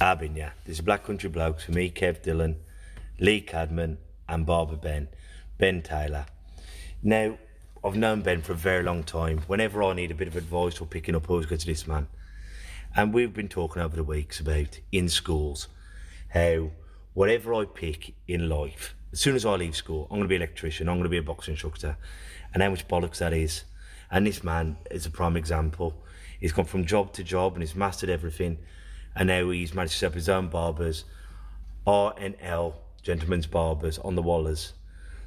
This is Black Country Blokes for me, Kev Dillon, Lee Cadman, and Barbara Ben, Ben Taylor. Now, I've known Ben for a very long time. Whenever I need a bit of advice or picking up, I always go to this man. And we've been talking over the weeks about in schools how whatever I pick in life, as soon as I leave school, I'm going to be an electrician, I'm going to be a boxing instructor, and how much bollocks that is. And this man is a prime example. He's gone from job to job and he's mastered everything. And now he's managed to set up his own barbers, R&L, Gentlemen's Barbers, on the Wallers.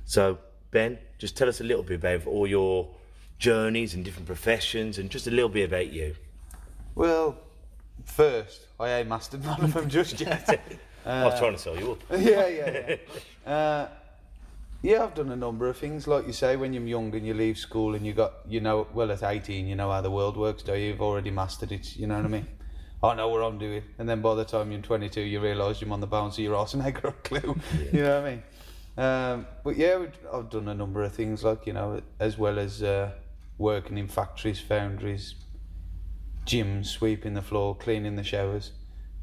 So, Ben, just tell us a little bit about all your journeys and different professions and just a little bit about you. Well, first, I ain't mastered none of them just yet. I was trying to sell you up. yeah, yeah, yeah. Uh, yeah, I've done a number of things. Like you say, when you're young and you leave school and you got, you know, well, at 18, you know how the world works, do you? You've already mastered it, you know what I mean? I know what I'm doing. And then by the time you're 22, you realise you're on the bounce of your arse and I got a clue. You know what I mean? Um, but yeah, I've done a number of things, like, you know, as well as uh, working in factories, foundries, gyms, sweeping the floor, cleaning the showers.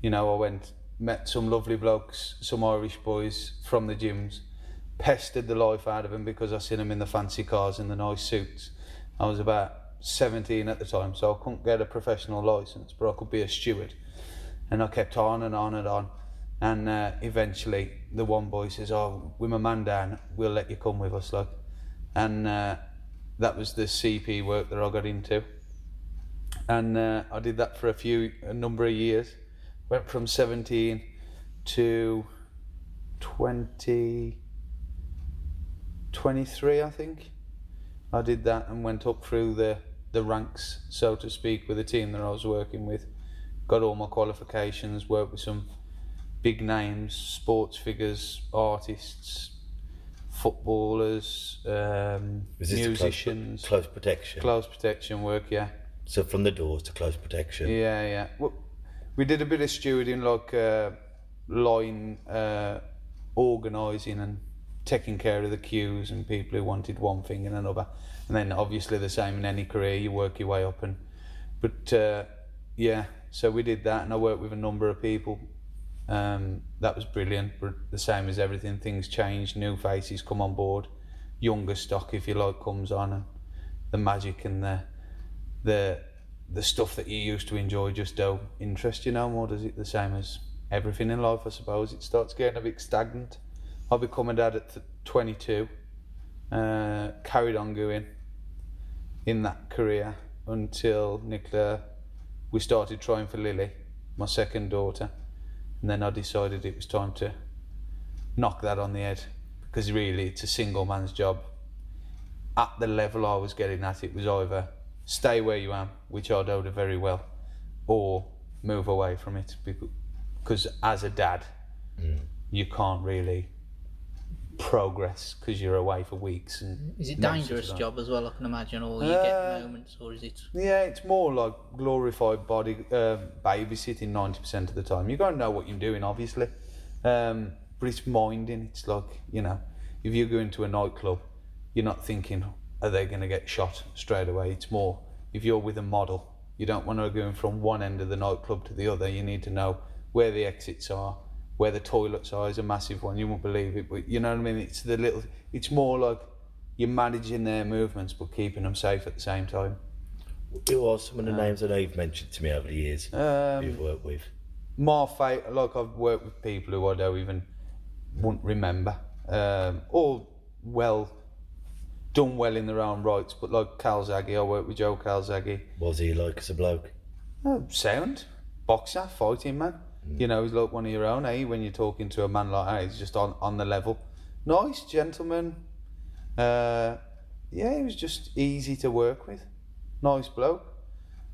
You know, I went, met some lovely blokes, some Irish boys from the gyms, pestered the life out of them because I seen them in the fancy cars and the nice suits. I was about 17 at the time, so I couldn't get a professional license, but I could be a steward. And I kept on and on and on. And uh, eventually, the one boy says, "Oh, with my man down, we'll let you come with us." Like, and uh, that was the CP work that I got into and uh, I did that for a few a number of years. Went from 17 to 20, 23, I think. I did that and went up through the the ranks, so to speak, with the team that I was working with. Got all my qualifications. Worked with some big names, sports figures, artists, footballers, um, the close- musicians. Close, protection. Close protection work, yeah. So from the doors to close protection. Yeah, yeah. Well, we did a bit of stewarding, like uh, line uh, organising and taking care of the queues and people who wanted one thing and another. And then obviously the same in any career, you work your way up. And but uh, yeah, so we did that, and I worked with a number of people. Um, that was brilliant. But the same as everything, things change, new faces come on board, younger stock, if you like, comes on, and the magic and the the the stuff that you used to enjoy just don't interest you no more, does it? The same as everything in life, I suppose. It starts getting a bit stagnant. I'll be coming dad at th- 22, uh, carried on going in that career until Nicola, we started trying for Lily, my second daughter, and then I decided it was time to knock that on the head because really it's a single man's job at the level I was getting at, it was either stay where you am, which I know very well, or move away from it. Because as a dad, mm. you can't really progress because you're away for weeks. And Is it dangerous like- job as well? I can imagine, or you Uh, get moments, or is it? Yeah, it's more like glorified body um babysitting ninety percent of the time. You gotta know what you're doing, obviously, um, but it's minding. It's like you know, if you go into a nightclub, you're not thinking, are they going to get shot straight away? It's more if you're with a model, you don't want to go from one end of the nightclub to the other. You need to know where the exits are, where the toilets are. Is a massive one. You won't believe it, but you know what I mean. It's the little. It's more like you're managing their movements but keeping them safe at the same time. Who are some of the names I know you've mentioned to me over the years Um, you've worked with? more fa- like I've worked with people who I don't even wouldn't remember, um, or well done well in their own rights. But like Calzaghe, I worked with Joe Calzaghe. Was he like as a bloke? Oh, sound boxer, fighting man. You know, he's like one of your own. Eh? When you're talking to a man like that, he's just on on the level. Nice gentleman. Uh, yeah, he was just easy to work with. Nice bloke.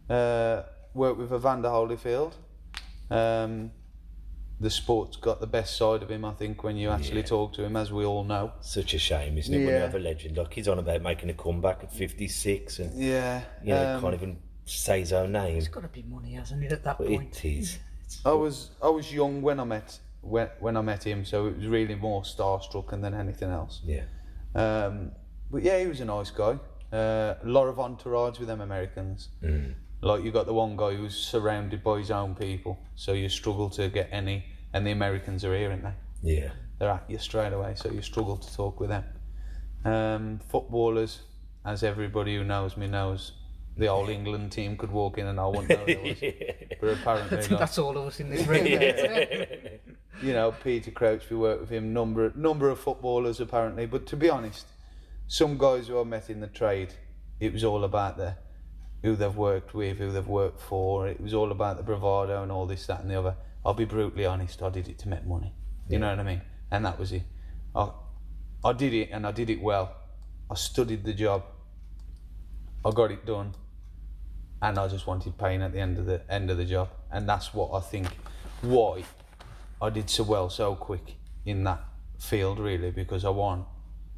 Uh, worked with Evander Holyfield. Um, the sport's got the best side of him. I think when you actually talk to him, as we all know. Such a shame, isn't it? When you have a legend. Like he's on about making a comeback at 56 and Yeah, you know um, can't even say his own name. It's got to be money, hasn't it, at that But point? it is. I was I was young when I met when when I met him, so it was really more starstruck than anything else. Yeah. Um, but yeah, he was a nice guy. Uh, a lot of entourage with them Americans. Like you got the one guy who's surrounded by his own people, so you struggle to get any. And the Americans are here, aren't they? Yeah. They're at you straight away, so you struggle to talk with them. Um, footballers, as everybody who knows me knows, the old England team could walk in and I wouldn't know who it was. But apparently, not. That's all of us in this room. you know, Peter Crouch, we worked with him, number number of footballers apparently. But to be honest, some guys who I met in the trade, it was all about the who they've worked with, who they've worked for. It was all about the bravado and all this, that, and the other. I'll be brutally honest, I did it to make money. You know what I mean? And that was it. I, I did it and I did it well. I studied the job. I got it done and I just wanted pain at the end of the end of the job, and that's what I think why I did so well so quick in that field, really, because I wasn't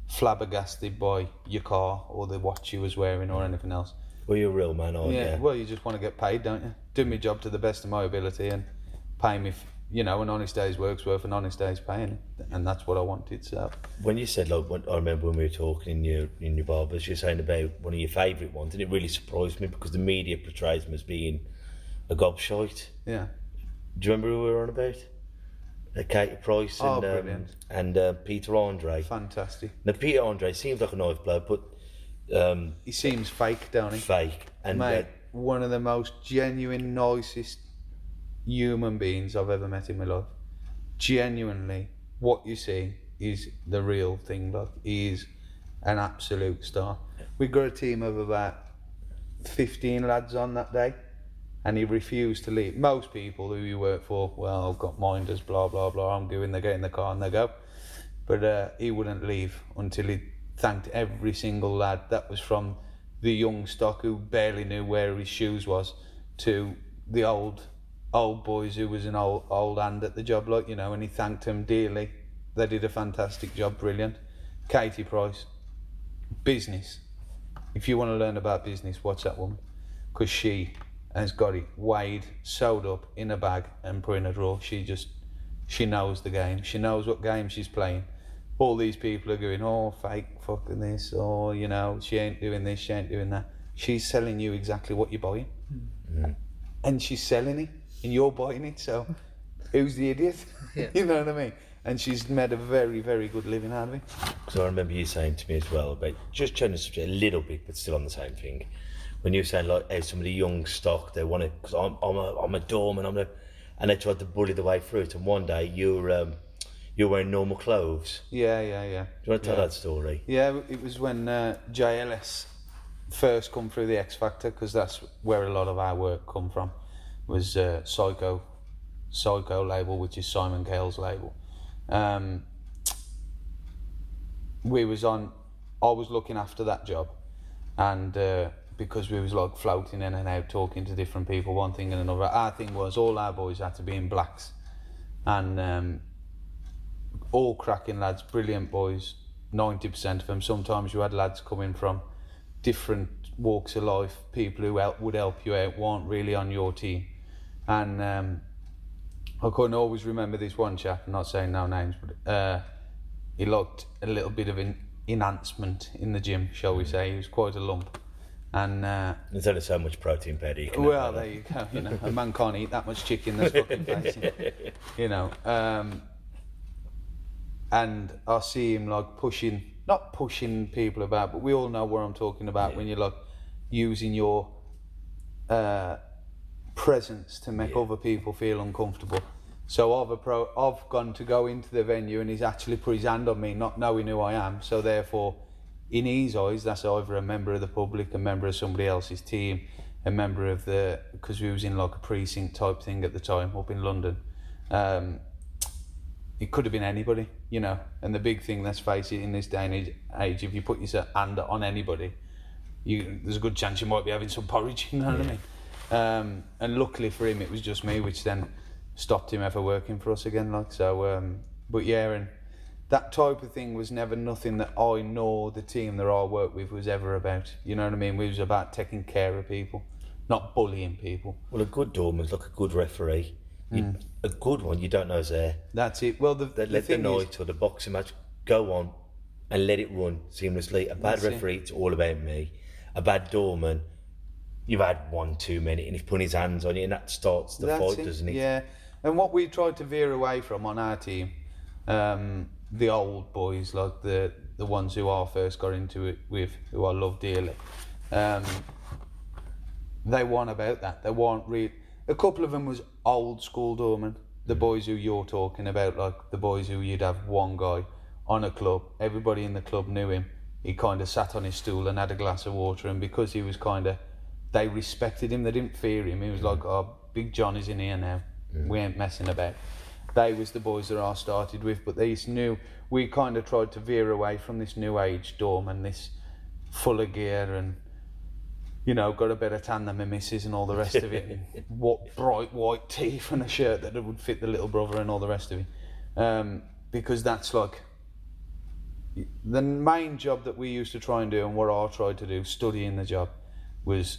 flabbergasted by your car or the watch you was wearing or anything else. Well, you're a real man, aren't Yeah, you? well, you just want to get paid, don't you? Do my job to the best of my ability and pay me. f- You know, an honest day's work's worth an honest day's paying, and that's what I wanted. So, When you said, like, when, I remember when we were talking in your in your barbers, you're saying about one of your favourite ones, and it really surprised me because the media portrays him as being a gobshite. yeah, Do you remember who we were on about? Uh, Katie Price Oh, and um, brilliant. and uh, Peter Andre. fantastic. Now Peter Andre seems like a nice bloke, but um, He seems fake, don't he? fake. And Mate, uh, one of the most genuine, nicest human beings I've ever met in my life. Genuinely, what you see is the real thing. Like he is an absolute star. We got a team of about fifteen lads on that day, and he refused to leave. Most people who you work for, well, I've got minders, blah blah blah. I'm going. They get in the car and they go. But uh, he wouldn't leave until he thanked every single lad. That was from the young stock who barely knew where his shoes was, to the old old boys who was an old old hand at the job, like you know. And he thanked them dearly. They did a fantastic job, brilliant. Katie Price, business. If you want to learn about business, watch that woman, because she has got it weighed, sewed up in a bag, and put in a drawer. She just she knows the game. She knows what game she's playing. All these people are going, oh, fake fucking this, or, you know, she ain't doing this, she ain't doing that. She's selling you exactly what you're buying. Hmm. Hmm. And she's selling it, and you're buying it, so who's the idiot? Yeah. you know what I mean? And she's made a very, very good living out of it. Because I remember you saying to me as well about just changing the subject a little bit, but still on the same thing. When you were saying like, how some of the young stock they want to, because I'm I'm a I'm a doorman, I'm a, and they tried to bully the way through it. And one day you were um, you were wearing normal clothes. Yeah, yeah, yeah. Do you want to tell Yeah. that story? Yeah, it was when uh, JLS first come through the X Factor because that's where a lot of our work come from. Was uh, Syco, Syco label, which is Simon Cowell's label. Um, we was on. I was looking after that job, and uh, because we was like floating in and out, talking to different people, one thing and another. Our thing was all our boys had to be in blacks, and um, all cracking lads, brilliant boys, 90% of them. Sometimes you had lads coming from different walks of life, people who help, would help you out, weren't really on your team. And um, I couldn't always remember this one chap, I'm not saying no names, but uh, he looked a little bit of an enhancement in the gym, shall we say. He was quite a lump. And uh, There's only so much protein you well, there you go. You know, a man can't eat that much chicken. That's fucking facing. You know, um, and I see him like pushing, not pushing people about, but we all know what I'm talking about when you're like using your uh, presence to make other people feel uncomfortable. So I've appro- I've gone to go into the venue and he's actually put his hand on me, not knowing who I am. So therefore, in his eyes, that's either a member of the public, a member of somebody else's team, a member of the because we was in like a precinct type thing at the time up in London. Um, it could have been anybody, you know. And the big thing, let's face it, in this day and age, age if you put your hand on anybody, you there's a good chance you might be having some porridge. You know what I mean? Um, and luckily for him, it was just me, which then stopped him ever working for us again. Like so, um, but yeah, and that type of thing was never nothing that I nor the team that I worked with was ever about. You know what I mean? We was about taking care of people, not bullying people. Well, a good doorman's like a good referee. You, A good one, you don't know is there. That's it. Well, the, They the let the night or the boxing match go on and let it run seamlessly. A bad That's it. referee, it's all about me. A bad doorman, you've had one too many, and he's putting his hands on you, and that starts the That's fight, it, doesn't it? Yeah, and what we tried to veer away from on our team, um, the old boys, like the the ones who I first got into it with, who I love dearly, um, they weren't about that. They weren't real. A couple of them was old school doormen. The boys who you're talking about, like the boys who you'd have one guy on a club, everybody in the club knew him. He kind of sat on his stool and had a glass of water, and because he was kind of, they respected him. They didn't fear him. He was like, "Oh, Big John is in here now. We ain't messing about." They was the boys that I started with, but these new, we kind of tried to veer away from this new age dorm and this full of gear and you know, got a better tan than my missus and all the rest of it. what bright white teeth and a shirt that would fit the little brother and all the rest of it. Um, because that's like the main job that we used to try and do and what I tried to do, studying the job, was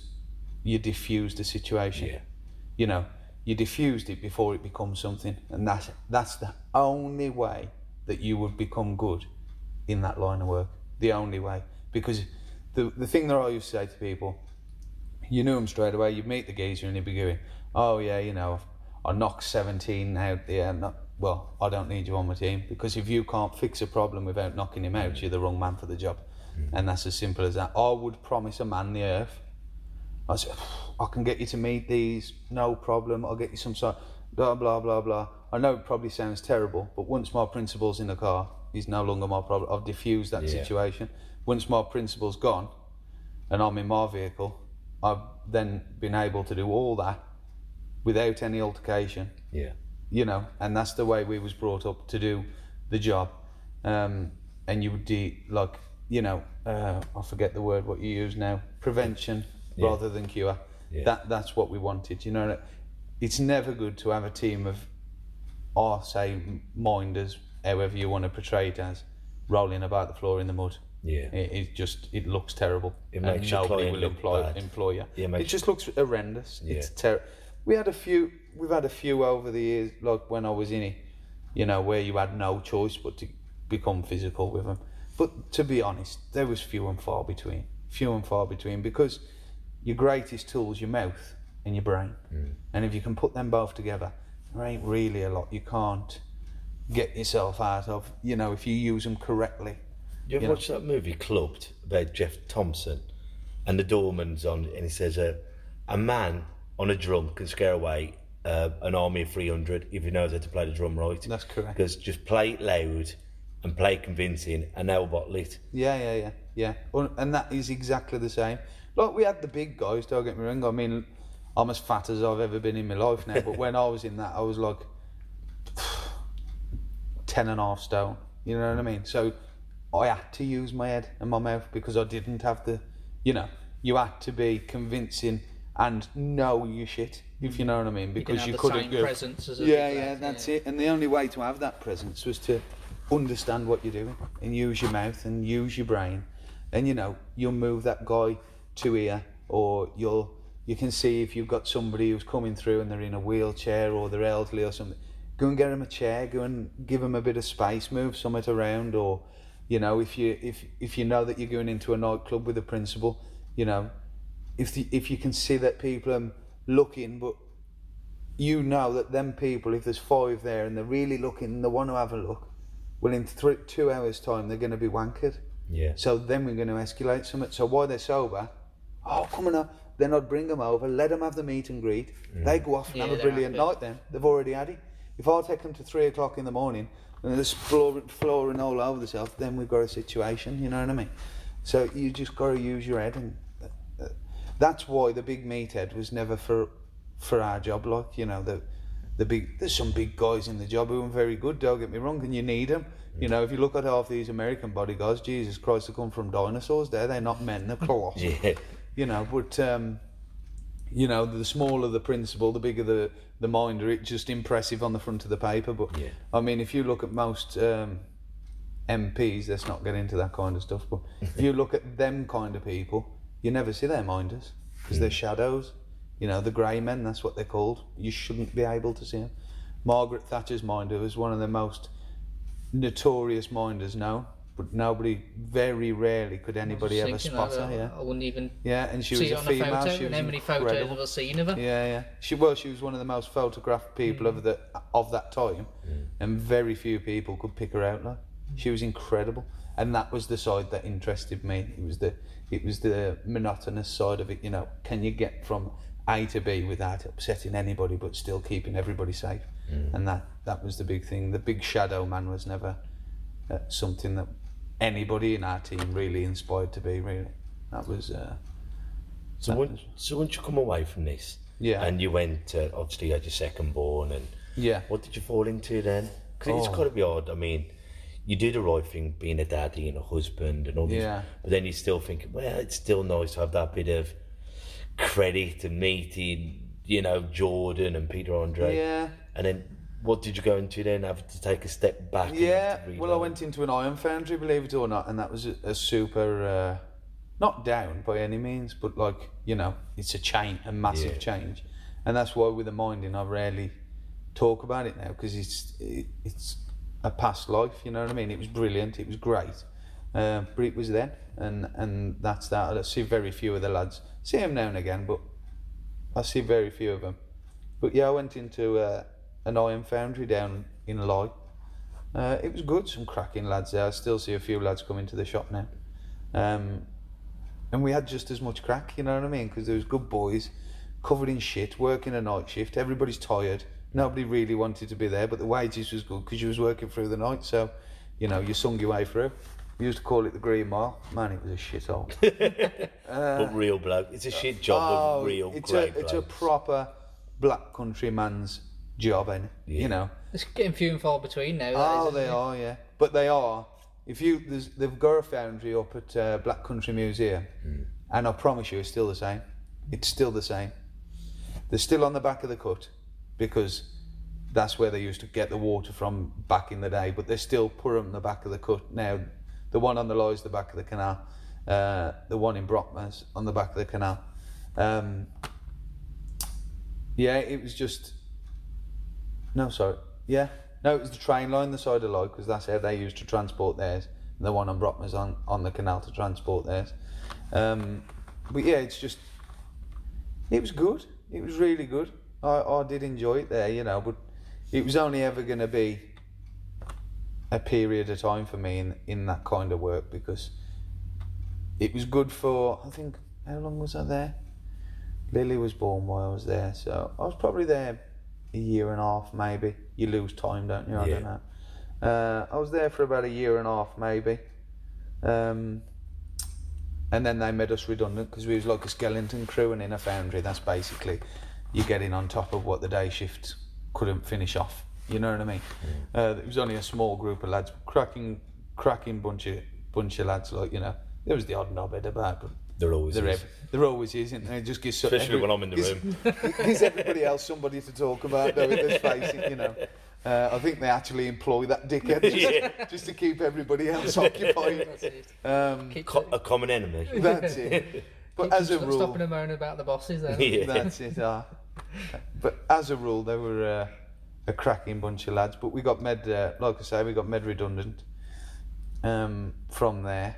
you diffuse the situation. Yeah. You know, you diffused it before it becomes something, and that's that's the only way that you would become good in that line of work. The only way, because the the thing that I used to say to people, you knew him straight away. You'd meet the geezer and he'd be going, "Oh yeah, you know, I knocked 17 out there. Uh, not, well, I don't need you on my team because if you can't fix a problem without knocking him out, you're the wrong man for the job." Mm. And that's as simple as that. I would promise a man the earth. I said, I can get you to meet these, no problem. I'll get you some sort, blah blah blah blah. I know it probably sounds terrible, but once my principal's in the car, he's no longer my problem. I've diffused that Yeah. situation. Once my principal's gone, and I'm in my vehicle, I've then been able to do all that without any altercation Yeah. you know, and that's the way we was brought up to do the job. Um, and you would do like, you know, uh, I forget the word what you use now, prevention Yeah. rather than cure. Yeah. That that's what we wanted. You know, it's never good to have a team of, or say minders, however you want to portray it as, rolling about the floor in the mud. Yeah. It, it just it looks terrible. It and makes your nobody will employ employ you. Yeah, it it just looks horrendous. It's terrible. We had a few. We've had a few over the years, like when I was in it, you know, where you had no choice but to become physical with them. But to be honest, there was few and far between. Few and far between because your greatest tool's your mouth and your brain, and if you can put them both together, there ain't really a lot you can't get yourself out of. You know, if you use them correctly. You ever You know. that movie Clubbed about Geoff Thompson and the doorman's on and he says uh, a man on a drum can scare away uh, an army of 300 if he knows how to play the drum right. That's correct. Because just play it loud and play convincing and they'll bottle it. Yeah, yeah, yeah, yeah. And that is exactly the same. Like we had the big guys. Don't get me wrong. I mean, I'm as fat as I've ever been in my life now. But when I was in that, I was like ten and a half stone. You know what I mean? So I had to use my head and my mouth because I didn't have the, you know, you had to be convincing and know your shit. If you know what I mean, because you the couldn't go. presence as a yeah, yeah, lad, that's yeah. it. And the only way to have that presence was to understand what you're doing and use your mouth and use your brain. And you know, you'll move that guy to here, or you'll you can see if you've got somebody who's coming through and they're in a wheelchair or they're elderly or something. Go and get them a chair. Go and give them a bit of space. Move something around, or you know, if you if if you know that you're going into a nightclub with a principal, you know, if the, if you can see that people are looking, but you know that them people, if there's five there and they're really looking and they want to have a look, well, in three, two hours' time, they're going to be wankered. Yeah. So then we're going to escalate something. So while they're sober, oh, come on, up. then I'd bring them over, let them have the meet and greet. Mm. They go off and Yeah, have a brilliant happy. night then. They've already had it. If I take them to three o'clock in the morning and they're flooring, flooring all over themselves, then we've got a situation, you know what I mean? So you just got to use your head and uh, uh, that's why the big meathead was never for for our job. Like you know the the big there's some big guys in the job who are very good. Don't get me wrong, and you need them. You know, if you look at half these American bodyguards, Jesus Christ, they come from dinosaurs. There, they're not men. They're colossal. Yeah. You know, but um, you know, the smaller the principal, the bigger the the minder. It's just impressive on the front of the paper. But Yeah. I mean, if you look at most um, MPs, let's not get into that kind of stuff. But if you look at them kind of people, you never see their minders because they're shadows. You know, the grey men. That's what they're called. You shouldn't be able to see them. Margaret Thatcher's minder was one of the most notorious minders known, but nobody, very rarely could anybody ever spot that, her. Uh, yeah. I wouldn't even Yeah, and she see was a on female. a photo. she was and how many photos incredible. have I seen of her? Yeah, yeah. She well, she was one of the most photographed people of hmm. the of that time, hmm. and very few people could pick her out. Like hmm. she was incredible, and that was the side that interested me. It was the it was the monotonous side of it. You know, can you get from A to B without upsetting anybody, but still keeping everybody safe? And that that was the big thing. The big shadow man was never uh, something that anybody in our team really inspired to be. Really, that was. Uh, So that once, was- so once you come away from this, Yeah. and you went, uh, obviously you had your second born, and yeah. what did you fall into then? Because it's got to be odd. I mean, you do the right thing, being a daddy and a husband and all this, Yeah. but then you still think, well, it's still nice to have that bit of credit and meeting, you know, Jordan and Peter Andre. Yeah. And then what did you go into then? Have to take a step back? Yeah, well, I went into an iron foundry, believe it or not, and that was a, a super, uh, not down by any means, but like you know, it's a change, a massive Yeah. change, and that's why with the minding, I rarely talk about it now because it's it, it's a past life. You know what I mean? It was brilliant, it was great, uh, but it was then, and and that's that. I see very few of the lads. See them now and again, but I see very few of them. But yeah, I went into uh, an iron foundry down in Lye. Uh, it was good, some cracking lads there. I still see a few lads come into the shop now. Um, and we had just as much crack, you know what I mean? Because there was good boys covered in shit, working a night shift. Everybody's tired. Nobody really wanted to be there, but the wages was good because you was working through the night. So, you know, you sung your way through. We used to call it the Green Mile. Man, it was a shit hole. but real bloke. It's a shit job of real Oh, it's a, it's a proper black country man's job, and Yeah. you know. It's getting few and far between now. Oh, is, they it? are, yeah. But they are. If you, there's, they've got a foundry up at uh, Black Country Museum, and I promise you, it's still the same. It's still the same. They're still on the back of the cut because that's where they used to get the water from back in the day. But they still put them on the back of the cut now. The one on the Loy is the back of the canal. Uh, the one in Brockman's on the back of the canal. Um, yeah, it was just no, sorry. Yeah. No, it was the train line, the side of Lloyd, because that's how they used to transport theirs. The one on Brockman's on, on the canal to transport theirs. Um, but yeah, it's just, it was good. It was really good. I, I did enjoy it there, you know, but it was only ever going to be a period of time for me in, in that kind of work because it was good for, I think, how long was I there? Lily was born while I was there, so I was probably there a year and a half, maybe. You lose time, don't you? I Yeah. don't know. Uh, I was there for about a year and a half, maybe. Um, and then they made us redundant because we was like a skeleton crew and in a foundry. That's basically you getting on top of what the day shift couldn't finish off. You know what I mean? Uh, it was only a small group of lads, cracking, cracking bunch of bunch of lads. Like you know, there was the odd knobhead about, but There always there, is. ev- there always is, isn't there? It just gives so- Especially every- when I'm in the gives- room. gives everybody else somebody to talk about, though, let's face it, you know. Uh, I think they actually employ that dickhead just, Yeah. just to keep everybody else occupied. Um, Co- a common enemy. that's it. But keep as a rule, stopping and moaning about the bosses. Then. Yeah. that's it. Uh, but as a rule, they were uh, a cracking bunch of lads. But we got med, uh, like I say, we got med redundant um, from there,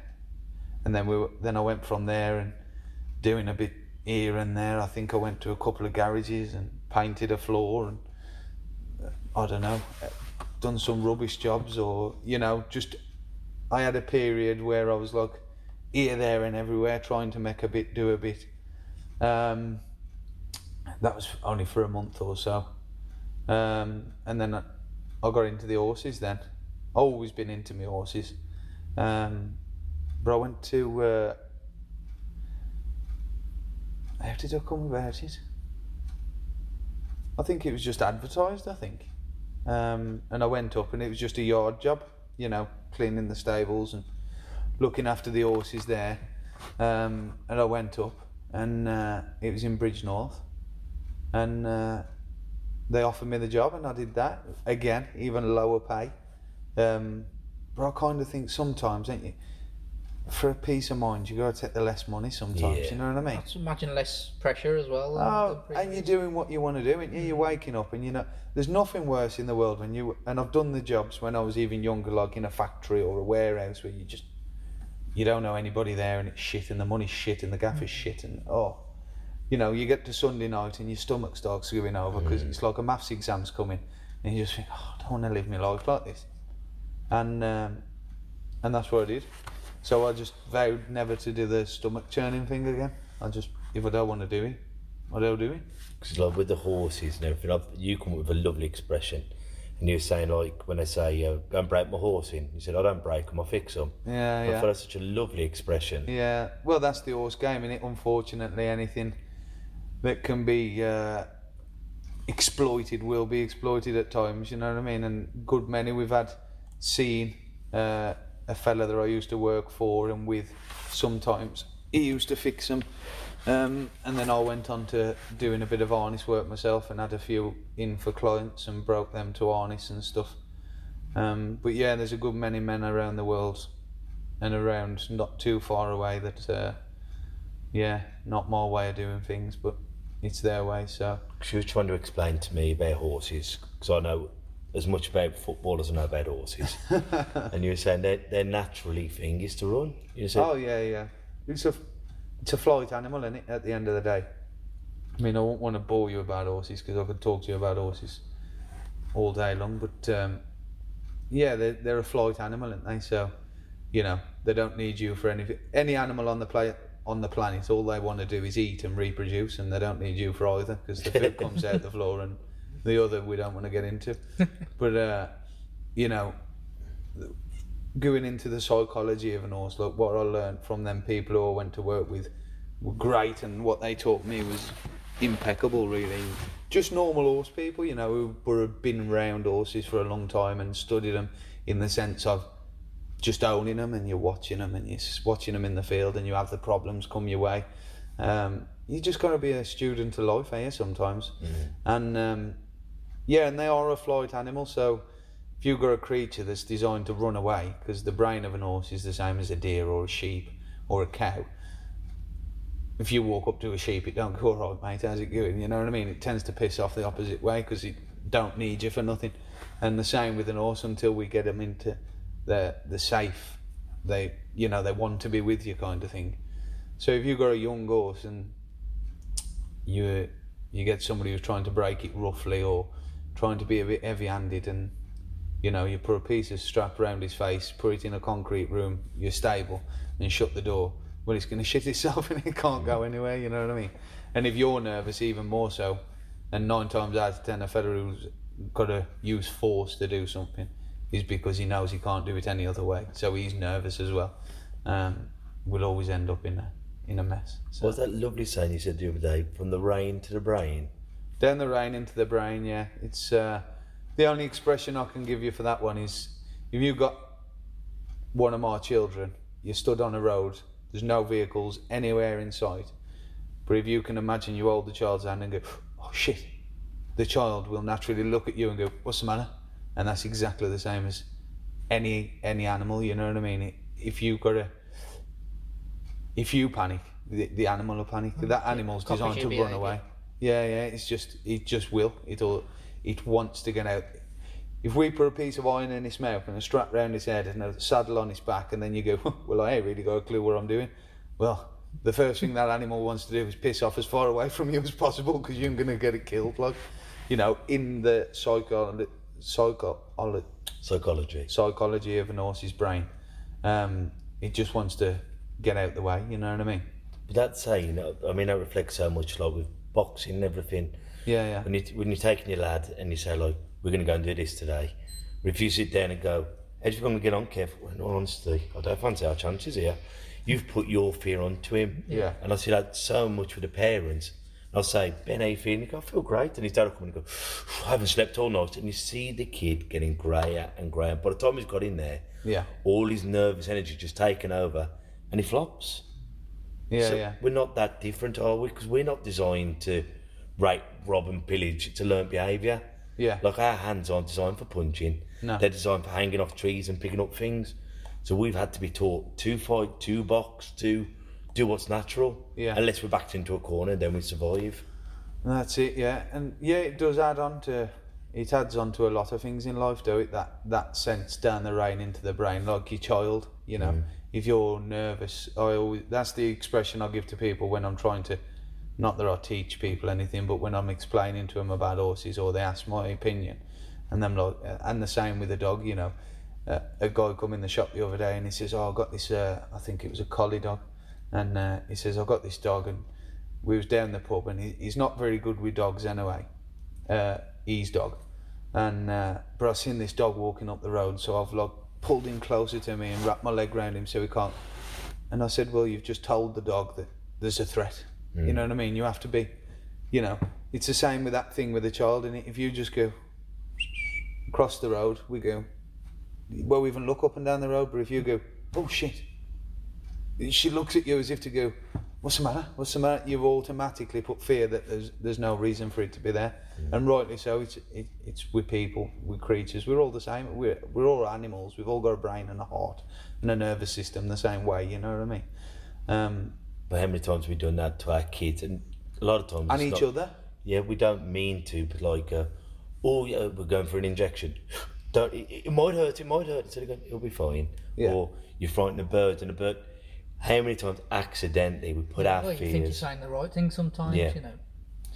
and then we were, then I went from there and doing a bit here and there. I think I went to a couple of garages and painted a floor and uh, I don't know, uh, done some rubbish jobs or you know just. I had a period where I was like here, there, and everywhere, trying to make a bit, do a bit. Um, that was only for a month or so. Um, and then I, I got into the horses then. Always been into my horses. Um, I went to. Uh, how did I come about it? I think it was just advertised, I think. Um, and I went up and it was just a yard job, you know, cleaning the stables and looking after the horses there. Um, and I went up and uh, it was in Bridgnorth. and uh, they offered me the job, and I did that again, even lower pay. Um, but I kind of think sometimes, ain't you? For a peace of mind, you got to take the less money sometimes. Yeah. You know what I mean? Let's imagine less pressure as well. Oh, and you're doing what you want to do, and you're mm. waking up, and you know there's nothing worse in the world when you and I've done the jobs when I was even younger, like in a factory or a warehouse where you just you don't know anybody there, and it's shit, and the money's shit, and the gaff is mm. shit, and oh, you know, you get to Sunday night and your stomach starts going over because mm. it's like a maths exam's coming, and you just think, oh, I don't want to live my life like this, and um, and that's what I did. So I just vowed never to do the stomach churning thing again. I just, if I don't want to do it, I don't do it. Because like with the horses and everything, I've, you come up with a lovely expression. And you were saying like when I say uh, go and break my horse in, you said I don't break them, I fix them. Yeah, I yeah. thought that's such a lovely expression. Yeah, well, that's the horse game, is it? Unfortunately, anything that can be uh, exploited will be exploited at times. You know what I mean? And good many we've had seen uh, a fella that I used to work for and with. Sometimes he used to fix them, um, and then I went on to doing a bit of harness work myself and had a few in for clients and broke them to harness and stuff. Um, but yeah, there's a good many men around the world and around not too far away that uh, yeah not my way of doing things but it's their way so She was trying to explain to me about horses because I know as much about football as I know about horses. and you were saying their, their naturally thing is to run. You said, oh yeah yeah it's a it's a flight animal isn't it at the end of the day I mean I won't want to bore you about horses because I could talk to you about horses all day long but um, yeah they're, they're a flight animal aren't they so you know they don't need you for anything any animal on the planet on the planet all they want to do is eat and reproduce and they don't need you for either because the food comes out the floor and the other we don't want to get into. But uh, you know going into the psychology of an horse look what I learned from them people who I went to work with were great and what they taught me was impeccable really. Just normal horse people you know who were been around horses for a long time and studied them in the sense of just owning them and you're watching them and you're watching them in the field and you have the problems come your way. Um, you just got to be a student of life eh? sometimes. And um, yeah and they are a flight animal so if you've got a creature that's designed to run away because the brain of an horse is the same as a deer or a sheep or a cow if you walk up to a sheep, it don't go, all right, mate, how's it going? You know what I mean? It tends to piss off the opposite way because it don't need you for nothing. And the same with an horse until we get them into the the safe, they you know they want to be with you kind of thing. So if you've got a young horse and you you get somebody who's trying to break it roughly or trying to be a bit heavy-handed and you know you put a piece of strap around his face, put it in a concrete room, your stable, and shut the door. Well, it's going to shit itself and it can't go anywhere. You know what I mean? And if you're nervous, even more so. And nine times out of ten, a fella who's got to use force to do something is because he knows he can't do it any other way. So he's nervous as well. Um, we'll always end up in a in a mess. So What was that lovely saying you said the other day? From the rain to the brain. Down the rain into the brain. Yeah, it's uh, the only expression I can give you for that one is if you've got one of my children, you stood on a road, there's no vehicles anywhere in sight. But if you can imagine you hold the child's hand and go, oh shit, the child will naturally look at you and go, what's the matter? And that's exactly the same as any any animal. You know what I mean? If you've got a, if you panic, the, the animal will panic. That animal's designed to run away. Yeah, yeah. It's just it just will. It'll it wants to get out. If we put a piece of iron in his mouth and a strap round his head and a saddle on his back, and then you go, well, I ain't really got a clue what I'm doing. Well, the first thing that animal wants to do is piss off as far away from you as possible because you're going to get it killed. Like, you know, in the psycho, psycho, Psychology. psychology of an horse's brain, um, it just wants to get out the way. You know what I mean? But that saying, I mean, that reflects so much like with boxing and everything. Yeah, yeah. When, you, when you're taking your lad and you say, like, we're going to go and do this today, or if you sit down and go, how do you going to get on, Kev? Well, in all honesty, I don't fancy our chances here. You've put your fear onto him. Yeah. And I see that so much with the parents. And I'll say, Ben, how you feeling? You go, I feel great. And his dad will come and go, I haven't slept all night. And you see the kid getting greyer and greyer. By the time he's got in there, Yeah. all his nervous energy just taken over and he flops. Yeah, So yeah. We're not that different, are we? Because we're not designed to rape, rob, and pillage. It's a learnt behaviour. Yeah. Like our hands aren't designed for punching. No. They're designed for hanging off trees and picking up things. So we've had to be taught to fight, to box, to do what's natural. Yeah. Unless we're backed into a corner, then we survive. That's it, yeah. And yeah, it does add on to it adds on to a lot of things in life, do it? That that sense down the rain into the brain, like your child, you know. If you're nervous, I always that's the expression I give to people when I'm trying to not that I teach people anything, but when I'm explaining to them about horses or they ask my opinion, and them like, and the same with the dog, you know. Uh, a guy come in the shop the other day and he says, "Oh, I got this. Uh, I think it was a collie dog," and uh, he says, "I got this dog and." we was down the pub and he, he's not very good with dogs anyway. Uh, his dog, and uh, but I seen this dog walking up the road, so I've like pulled him closer to me and wrapped my leg around him so he can't. And I said, "Well, you've just told the dog that there's a threat. You mm. know what I mean? You have to be, you know. It's the same with that thing with a child, and if you just go across the road, we go. Well, we even look up and down the road, but if you go, oh shit, she looks at you as if to go, "What's the matter? What's the matter?" You've automatically put fear that there's there's no reason for it to be there, and rightly so. It's it, it's with people, with creatures. We're all the same. We're we're all animals. We've all got a brain and a heart and a nervous system the same way. You know what I mean? Um, But how many times have we done that to our kids? And a lot of times. and each not- other. Yeah, we don't mean to, but like, uh, oh yeah, we're going for an injection. Don't, it, it might hurt, it might hurt. Instead of going, it'll be fine. Yeah. Or you frighten a bird and a bird. How many times accidentally we put our well, you think you're saying the right thing sometimes, Yeah. you know.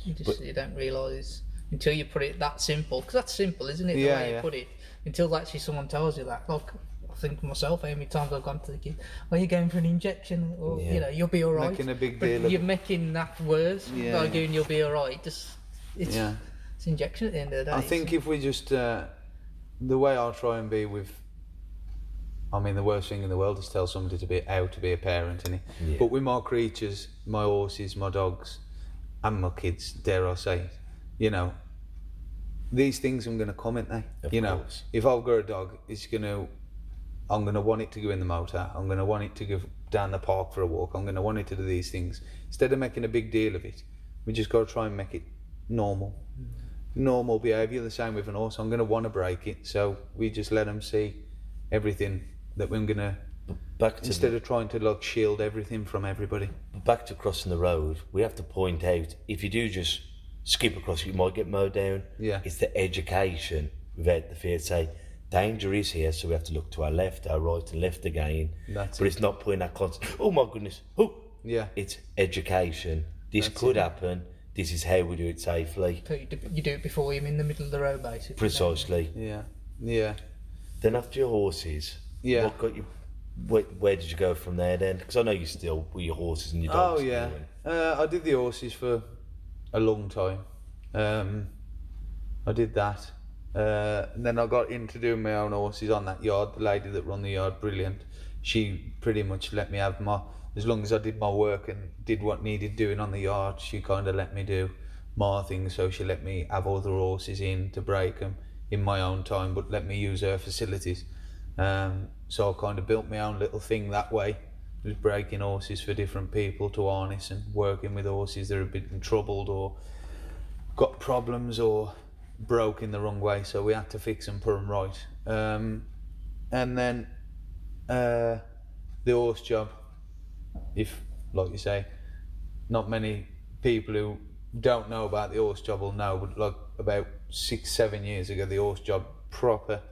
You just you don't realise until you put it that simple, because that's simple, isn't it? The Yeah, way yeah. you put it. Until actually someone tells you that. Like, I think myself, how many times I've gone to the kid, "Are you going for an injection?" Or Yeah. you know, you'll be all right. Making a big deal of- You're making that worse Yeah. by doing "you'll be all right." Just it's Yeah. it's injection at the end of the day. I think if we just uh, the way I'll try and be with. I mean, the worst thing in the world is tell somebody to be how to be a parent, innit? Yeah. But with my creatures, my horses, my dogs, and my kids, dare I say, you know, these things I'm going to comment, they. Of you know, if I've got a dog, it's going to, I'm going to want it to go in the motor. I'm going to want it to go down the park for a walk. I'm going to want it to do these things instead of making a big deal of it. We just got to try and make it normal mm. normal behaviour. The same with an horse. I'm going to want to break it, so we just let them see everything that we're going to. Back to Instead of trying to like shield everything from everybody. back to crossing the road, we have to point out if you do just skip across, you might get mowed down. Yeah. It's the education without the fear. Say, danger is here, so we have to look to our left, our right, and left again. That's but it. it's not putting that constant, oh my goodness, oh. Yeah. It's education. This That's could it. happen. This is how we do it safely. So you do, you do it before you're in the middle of the road, basically. Precisely. Yeah. Yeah. Then after your horses, Yeah. what got you? Where, where did you go from there then? Because I know you still were your horses and your dogs. Oh yeah. Uh, I did the horses for a long time. Um, I did that. Uh, and then I got into doing my own horses on that yard. The lady that run the yard, brilliant. She pretty much let me have my, as long as I did my work and did what needed doing on the yard, she kind of let me do my things. So she let me have other horses in to break them in my own time, but let me use her facilities. Um, so I kind of built my own little thing that way. Was breaking horses for different people to harness and working with horses that have been troubled or got problems or broke in the wrong way. So we had to fix and put them right. Um, and then uh, the horse job, if like you say, not many people who don't know about the horse job will know, but like about six, seven years ago, the horse job proper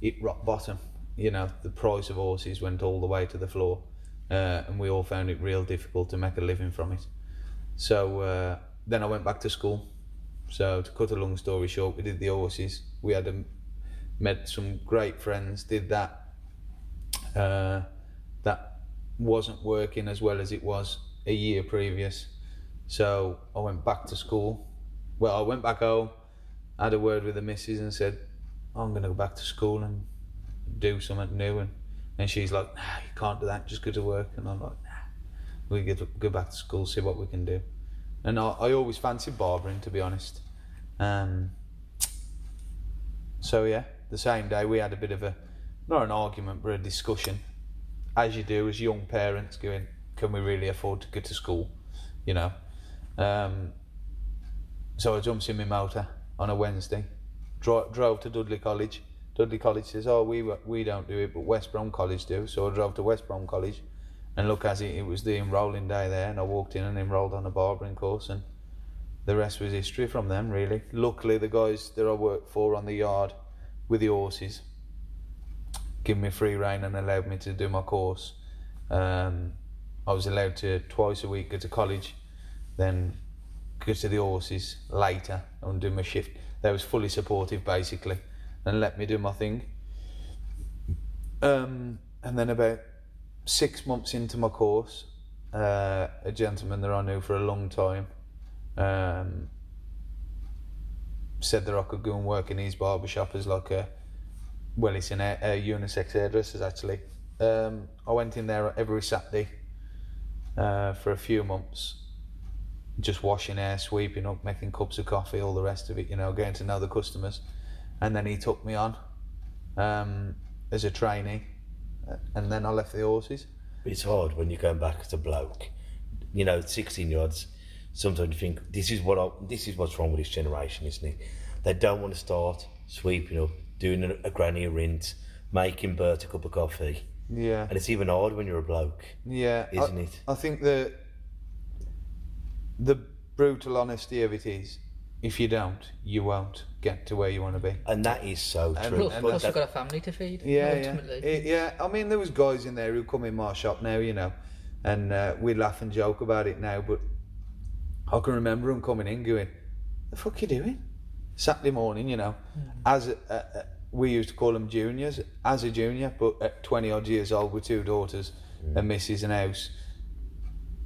hit rock bottom. You know, the price of horses went all the way to the floor, uh, and we all found it real difficult to make a living from it. So uh, then I went back to school. So to cut a long story short, we did the horses. We had a, met some great friends. Did that. Uh, that wasn't working as well as it was a year previous. So I went back to school. Well, I went back home, had a word with the missus, and said, "I'm going to go back to school and do something new." And and she's like, "Nah, you can't do that. Just go to work." And I'm like, "Nah, we get to go back to school, see what we can do." And I, I always fancied barbering, to be honest. Um, so yeah, the same day we had a bit of a not an argument, but a discussion, as you do as young parents, going, "Can we really afford to go to school?" You know. Um, so I jumped in my motor on a Wednesday, dro- drove to Dudley College. Dudley College says, "Oh, we we don't do it, but West Brom College do." So I drove to West Brom College, and look as it, it was the enrolling day there, and I walked in and enrolled on a barbering course, and the rest was history from them. Really, luckily the guys that I worked for on the yard with the horses give me free rein and allowed me to do my course. Um, I was allowed to twice a week go to college, then go to the horses later and do my shift. They was fully supportive basically, and let me do my thing. Um, and then about six months into my course, uh, a gentleman that I knew for a long time um, said that I could go and work in his barber shop as like a well, it's in a, a unisex hairdressers actually. Um, I went in there every Saturday uh, for a few months, just washing hair, sweeping up, making cups of coffee, all the rest of it. You know, getting to know the customers, and then he took me on um, as a trainee, and then I left the horses. It's hard when you're going back as a bloke. You know, 16 yards. Sometimes you think this is what I, this is what's wrong with this generation, isn't it? They don't want to start sweeping up, doing a, a granny a rinse, making Bert a cup of coffee, Yeah, and it's even hard when you're a bloke. yeah, Isn't I, it? I think that the brutal honesty of it is, if you don't, you won't get to where you want to be. And that is so And- true. Plus, and plus that- you've got a family to feed. Yeah, ultimately. yeah, It- yeah. I mean, there was guys in there who come in my shop now, you know, and uh, we laugh and joke about it now. But I can remember them coming in, going, "The fuck you doing?" Saturday morning, you know, hmm. as a, a, a, we used to call them juniors, as a junior, but at twenty odd years old with two daughters, hmm. a missus and house,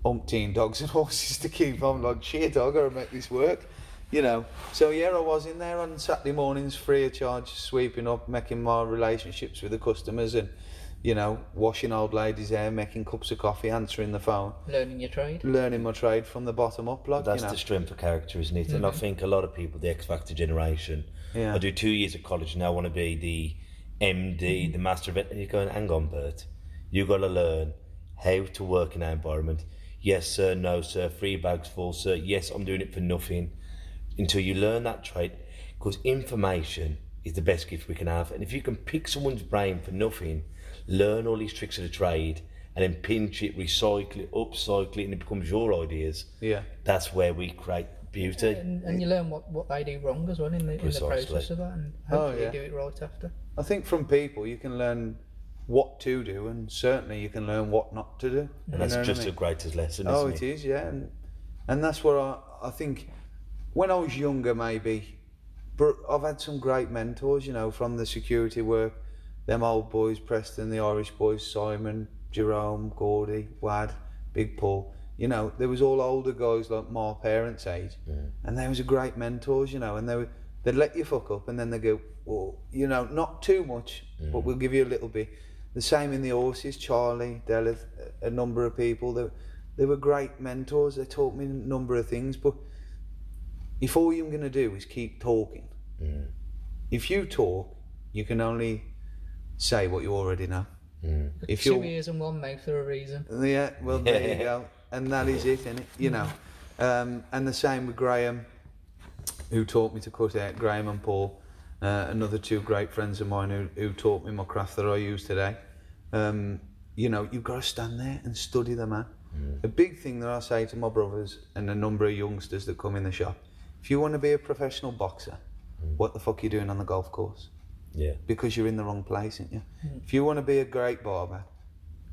umpteen dogs and horses to keep. I'm like, shit, I gotta make this work. You know, so yeah, I was in there on Saturday mornings, free of charge, sweeping up, making my relationships with the customers, and you know, washing old ladies' hair, making cups of coffee, answering the phone, Learning your trade. learning my trade from the bottom up. Like That's you know, the strength of character, isn't it? And I mm-hmm. think a lot of people, the X Factor generation, Yeah. I do two years of college now, I want to be the MD, mm-hmm. the Master of It. And you're going, hang on, Bert. you got to learn how to work in our environment. Yes, sir, no, sir, three bags full, sir. Yes, I'm doing it for nothing. Until you learn that trait, because information is the best gift we can have. And if you can pick someone's brain for nothing, learn all these tricks of the trade, and then pinch it, recycle it, upcycle it, and it becomes your ideas yeah. that's where we create beauty. And, and you learn what, what they do wrong as well in the, in the process of that, and Oh, hopefully yeah. do it right after. I think from people you can learn what to do, and certainly you can learn what not to do. and that's You know what I just mean? the greatest lesson, Oh, isn't it is, yeah, and and that's what I I think. When I was younger, maybe, but I've had some great mentors, you know, from the security work. Them old boys, Preston, the Irish boys, Simon, Jerome, Gordy, Wad, Big Paul. You know, there was all older guys like my parents' age, and they was a great mentors, you know, and they would they'd let you fuck up, and then they go, well, you know, not too much, but mm. we'll give you a little bit. The same in the horses, Charlie, Della, a number of people. They, they were great mentors. They taught me a number of things. But if all you're going to do is keep talking, if you talk, you can only say what you already know. If Two you're ears and one mouth for a reason. yeah, well, there you go. And that is it, innit? You know. Um, and the same with Graham, who taught me to cut out. Graham and Paul, uh, another two great friends of mine who, who taught me my craft that I use today. Um, you know, you've got to stand there and study the man. A big thing that I say to my brothers and a number of youngsters that come in the shop if you want to be a professional boxer, mm. what the fuck are you doing on the golf course? Yeah. because you're in the wrong place, aren't you? Mm. If you want to be a great barber,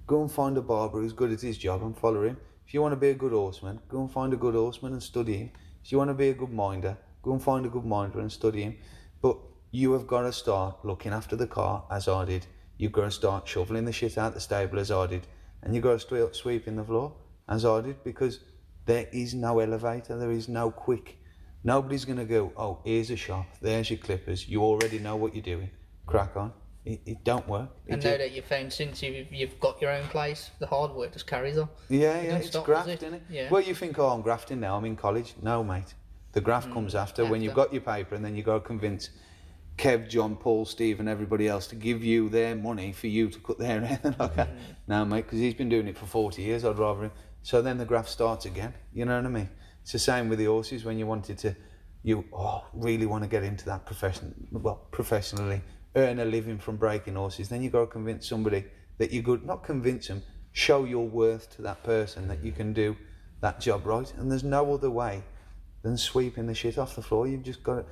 go and find a barber who's good at his job and follow him. If you want to be a good horseman, go and find a good horseman and study him. If you want to be a good minder, go and find a good minder and study him. But you have got to start looking after the car as I did. You've got to start shoveling the shit out the stable as I did. And you've got to start sweeping the floor as I did because there is no elevator, there is no quick. Nobody's going to go, oh, here's a shop, there's your clippers, you already know what you're doing. Crack on. It, it don't work. And It now ju- that you've found since you've, you've got your own place, the hard work just carries on. Yeah, yeah, it's stop, graft, does it? isn't it? Yeah. Well, you think, oh, I'm grafting now, I'm in college. No, mate. The graft comes after, when you've got your paper and then you've got to convince Kev, John, Paul, Steve, and everybody else to give you their money for you to cut their hair. like, Mm. no, mate, because he's been doing it for 40 years, I'd rather him. So then the graft starts again. You know what I mean? It's the same with the horses when you wanted to you oh, really want to get into that profession, well, professionally, earn a living from breaking horses, then you've got to convince somebody that you're good. Not convince them, show your worth to that person that you can do that job right. And there's no other way than sweeping the shit off the floor. You've just got to.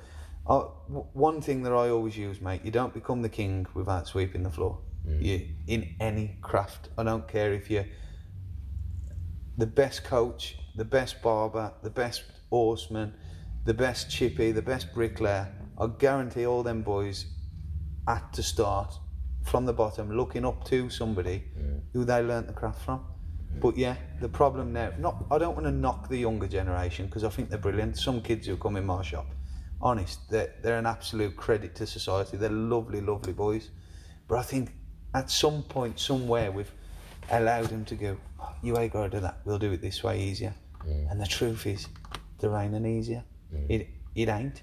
Uh, w- one thing that I always use, mate, you don't become the king without sweeping the floor. You in any craft. I don't care if you're the best coach, the best barber, the best horseman, the best chippy, the best bricklayer. I guarantee all them boys had to start from the bottom, looking up to somebody mm. who they learnt the craft from. But yeah, the problem now, not I don't want to knock the younger generation because I think they're brilliant. Some kids who come in my shop, honest, they're, they're an absolute credit to society. They're lovely, lovely boys. But I think at some point, somewhere, we've allowed them to go, "Oh, you ain't got to do that. We'll do it this way easier. Mm. And the truth is, there ain't an easier. Mm. It, it ain't.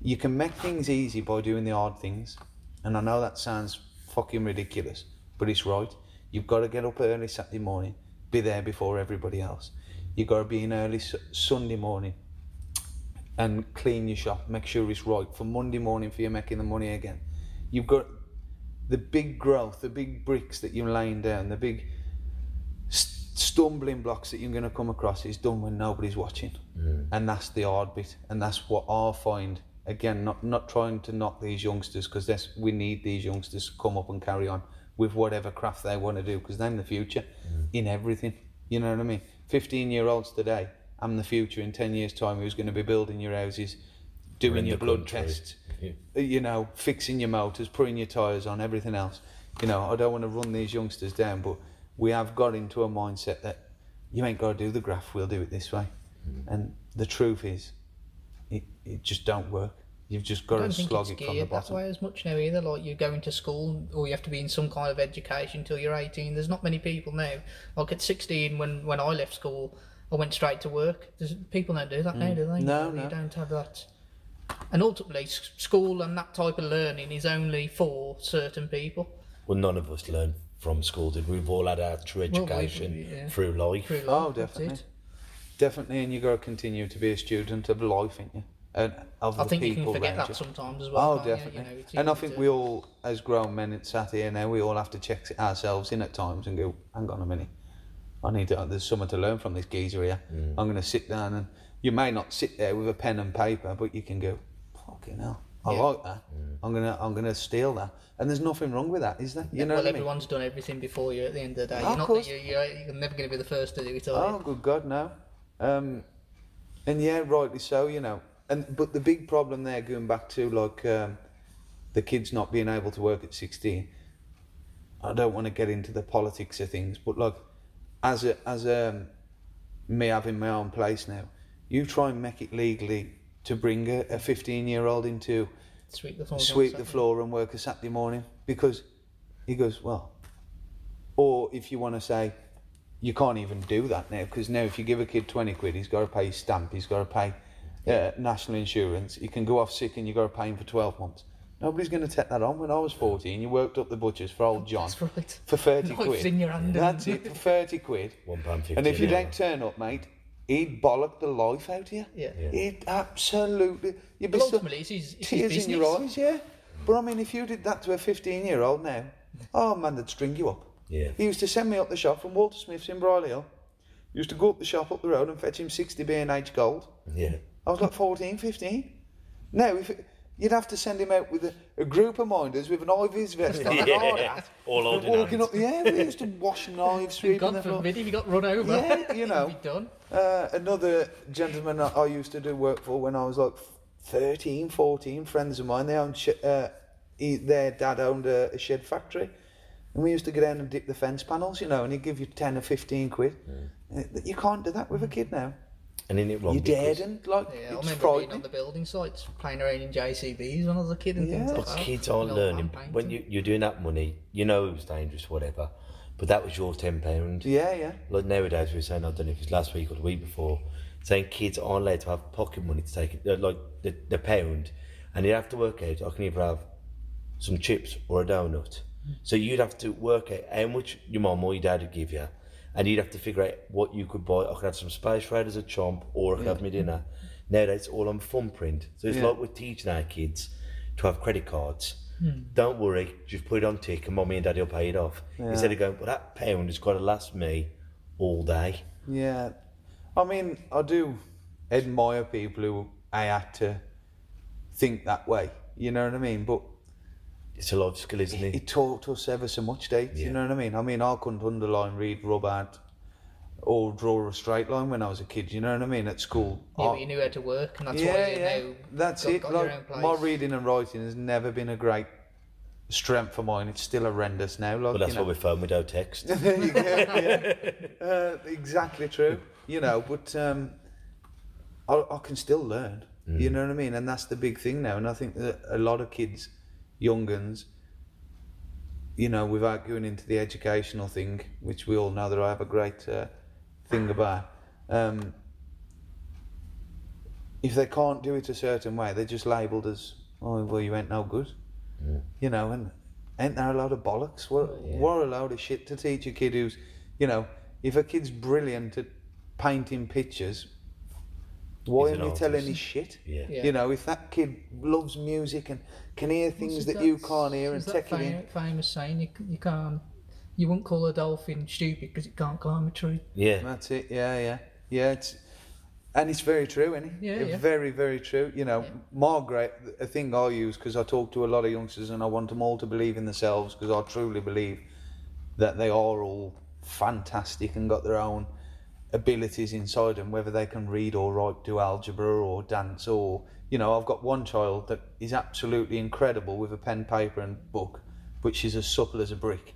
You can make things easy by doing the hard things. And I know that sounds fucking ridiculous, but it's right. You've got to get up early Saturday morning, be there before everybody else. You've got to be in early Su- Sunday morning and clean your shop, make sure it's right for Monday morning for you making the money again. You've got the big growth, the big bricks that you're laying down, the big stumbling blocks that you're going to come across is done when nobody's watching, and that's the hard bit, and that's what I find. Again, not not trying to knock these youngsters because we need these youngsters to come up and carry on with whatever craft they want to do because they're the future in everything. You know what I mean? Fifteen year olds today, I'm the future. In ten years' time, who's going to be building your houses, doing your blood country. tests, Yeah. you know, fixing your motors, putting your tyres on, everything else. You know, I don't want to run these youngsters down, but we have got into a mindset that you ain't got to do the graph, we'll do it this way. Mm. And the truth is, it, it just don't work. You've just got to don't think slog it's it from the geared that way as much now either. Like you're going to school or you have to be in some kind of education till you're 18. There's not many people now. Like at 16, when when I left school, I went straight to work. There's, people don't do that now, do they? Mm. No, you no. don't have that. And ultimately, school and that type of learning is only for certain people. Well, none of us learned from school, did we? We've all had our true Well, we- education yeah. through life. Through Oh, life, that's definitely. Definitely, and you got to continue to be a student of life, ain't you? And of I the think you can forget that you. sometimes as well. Oh, can't you? definitely. You know, and I think to- we all, as grown men, that sat here now, we all have to check ourselves in at times and go, hang on a minute. I need to, there's something to learn from this geezer here. Mm. I'm going to sit down and you may not sit there with a pen and paper, but you can go, fucking hell, I Yeah. like that. I'm gonna, I'm gonna steal that, and there's nothing wrong with that, is there? You know well, what I mean? everyone's done everything before you at the end of the day. Oh, you're of not course. that you, you're, you're never going to be the first to do it, Oh, you? good God, no. Um, and yeah, rightly so, you know. And but the big problem there, going back to like um, the kids not being able to work at sixteen. I don't want to get into the politics of things, but like, as a as um, me having my own place now, you try and make it legally to bring a, a fifteen year old into Sweep the floor. sweep the floor and work a Saturday morning because he goes, well, or if you want to say, you can't even do that now because now if you give a kid 20 quid, he's got to pay his stamp, he's got to pay uh, national insurance, he can go off sick and you've got to pay him for 12 months. Nobody's going to take that on. When I was 14, you worked up the butchers for old John That's right. for 30 Knife's quid. in your hand That's it, for 30 quid. One pound fifty. And if you don't turn up, mate, he'd bollock the life out of you. Yeah. Yeah. He'd absolutely. You'd be But so- ultimately, it's his, it's tears business. in your eyes, yeah. But I mean, if you did that to a 15 year old now, oh man, they'd string you up. Yeah. He used to send me up the shop from Walter Smith's in Brierley Hill. He used to go up the shop up the road and fetch him 60 B&H gold. Yeah. I was like 14, 15. Now, if it, you'd have to send him out with a, a group of minders with an IV's vest on and all Yeah. that. All and holding walking hands. up. Yeah, we used to wash knives, sweeping God the floor. forbid if you got run over. Yeah, you know. Done. Uh, another gentleman I I used to do work for when I was like 13, 14, friends of mine, they owned sh- uh, he, their dad owned a, a shed factory. And we used to go down and dip the fence panels, you know, and he'd give you 10 or 15 quid. Uh, You can't do that with a kid now. And in it wrong You because- daren't, like, Yeah, I it's remember being on the building sites, playing around in JCBs when I was a kid and things Yeah. like But that. kids aren't You learning. When you, you're doing that money, you know it was dangerous, whatever. But that was your ten pound. Yeah, yeah. Like nowadays, we are saying, I don't know if it was last week or the week before, saying kids aren't allowed to have pocket money to take it, uh, like the, the pound, and you have to work out. I can either have some chips or a donut. So you'd have to work out how much your mum or your dad would give you, and you'd have to figure out what you could buy. I could have some Space Raiders, a chomp, or I could have my dinner. Nowadays, it's all on thumbprint. So it's Yeah. like we're teaching our kids to have credit cards. Hmm. Don't worry, just put it on tick and mommy and daddy will pay it off. Instead of going, well, that pound has got to last me all day. Yeah, I mean, I do admire people who I had to think that way. You know what I mean? But It's a life skill, isn't it? He taught us ever so much, Dave. You know what I mean? I mean, I couldn't underline, read, rub out, or draw a straight line when I was a kid. You know what I mean? At school. Yeah, I- but you knew how to work, and that's yeah, why you yeah. now That's got, it. got your own Like place. my reading and writing has never been a great strength for mine. It's still horrendous now. Like But that's you know. why we phone without text. there you go. Yeah. Uh, exactly true. You know, but um, I, I can still learn. You know what I mean? And that's the big thing now. And I think that a lot of kids, young uns, you know, without going into the educational thing, which we all know that I have a great uh, thing about, um, if they can't do it a certain way, they're just labelled as, oh, well, you ain't no good. You know, and ain't there a lot of bollocks? What, what a load of shit to teach a kid who's, you know, if a kid's brilliant at painting pictures, why He's aren't you telling artist. his shit? Yeah. Yeah. You know, if that kid loves music and can hear things that that- you can't hear and is that take it in. famous saying you, you can't you wouldn't call a dolphin stupid because it can't climb a tree. Yeah. That's it. Yeah, yeah, yeah. It's and it's very true, isn't it? Yeah, It's yeah. Very, very true. You know, Margaret, a thing I use because I talk to a lot of youngsters and I want them all to believe in themselves because I truly believe that they are all fantastic and got their own abilities inside them, whether they can read or write, do algebra or dance or you know, I've got one child that is absolutely incredible with a pen, paper, and book, but she's as supple as a brick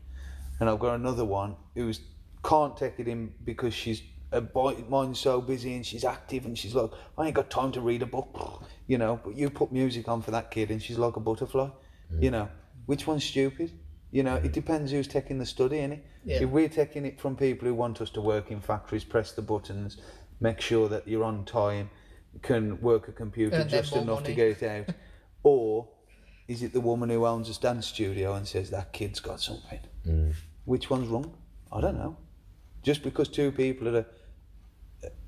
and I've got another one who's can't take it in because she's her mind's so busy and she's active and she's like, I ain't got time to read a book, you know. But you put music on for that kid and she's like a butterfly, mm. you know. Which one's stupid? You know, it depends who's taking the study, innit? Yeah. If we're taking it from people who want us to work in factories, press the buttons, make sure that you're on time, can work a computer Earn just more enough to get it out, or is it the woman who owns a dance studio and says that kid's got something? Mm. Which one's wrong? I don't know. Just because two people are the,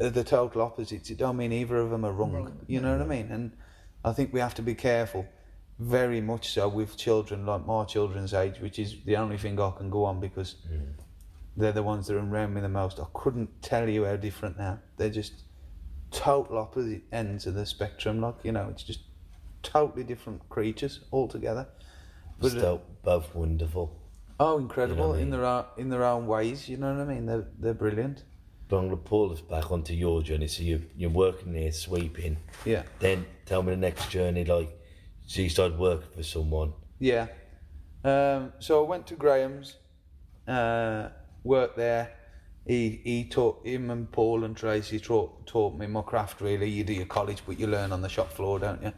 are the total opposites, it don't mean either of them are wrong. Wrong, You know what I mean? And I think we have to be careful, very much so, with children like my children's age, which is the only thing I can go on because they're the ones that are around me the most. I couldn't tell you how different now. They're just total opposite ends of the spectrum. Like you know, it's just totally different creatures altogether. But, uh, Still both wonderful. Oh, incredible what I in their own, in their own ways. You know what I mean? They're they're brilliant. But I'm to pull us back onto your journey. So you, you're working there, sweeping. Yeah, Then tell me the next journey, like, so you started working for someone. yeah. Um, so I went to Graham's, uh, worked there. He he taught him and Paul and Tracy taught taught me my craft. Really, you do your college, but you learn on the shop floor, don't you?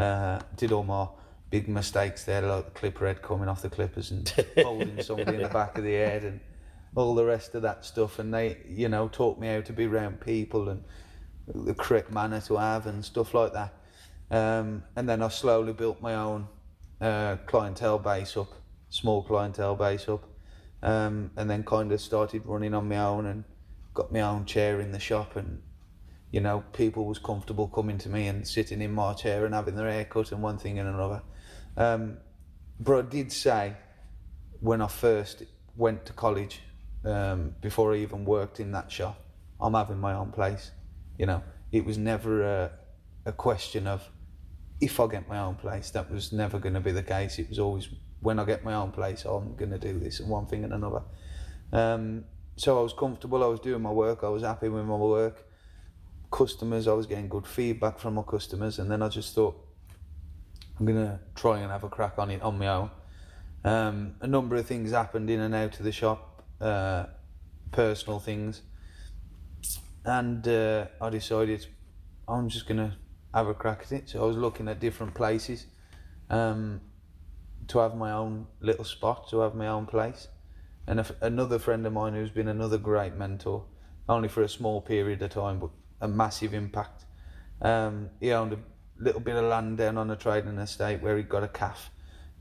Uh, did all my big mistakes there, like the clipper head coming off the clippers and holding somebody in the back of the head and all the rest of that stuff. And they, you know, taught me how to be around people and the correct manner to have and stuff like that. Um, and then I slowly built my own uh, clientele base up, small clientele base up, um, and then kind of started running on my own and got my own chair in the shop and you know people was comfortable coming to me and sitting in my chair and having their hair cut and one thing and another. Um, but I did say when I first went to college, um, before I even worked in that shop, I'm having my own place. You know, it was never a, a question of if I get my own place. That was never going to be the case. It was always when I get my own place, I'm going to do this and one thing and another. Um, so I was comfortable. I was doing my work. I was happy with my work. Customers, I was getting good feedback from my customers, and then I just thought I'm going to try and have a crack on it on my own. Um, a number of things happened in and out of the shop, uh, personal things, and uh, I decided I'm just gonna have a crack at it. So I was looking at different places um, to have my own little spot, to have my own place. And another friend of mine who's been another great mentor, only for a small period of time, but a massive impact. Um, he owned a little bit of land down on a trading estate where he got a calf,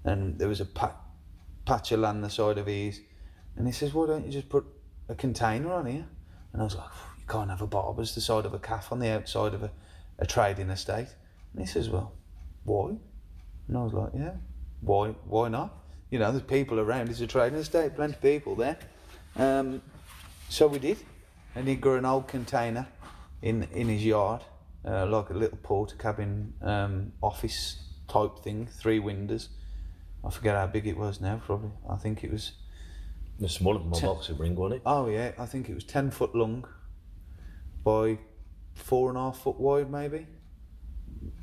and there was a pa- patch of land the side of his. And he says, "Why don't you just put a container on here?" And I was like, "You can't have a barber's the side of a calf on the outside of a a trading estate. And he says, well, why? And I was like, yeah, why? Why not? You know, there's people around. It's a trading estate, plenty of people there. Um, so we did, and he grew an old container in in his yard, uh, like a little Portakabin um, office type thing, three windows. I forget how big it was now. Probably, I think it was. The smaller than my boxing ring, wasn't it? Oh yeah, I think it was ten foot long by four and a half foot wide, maybe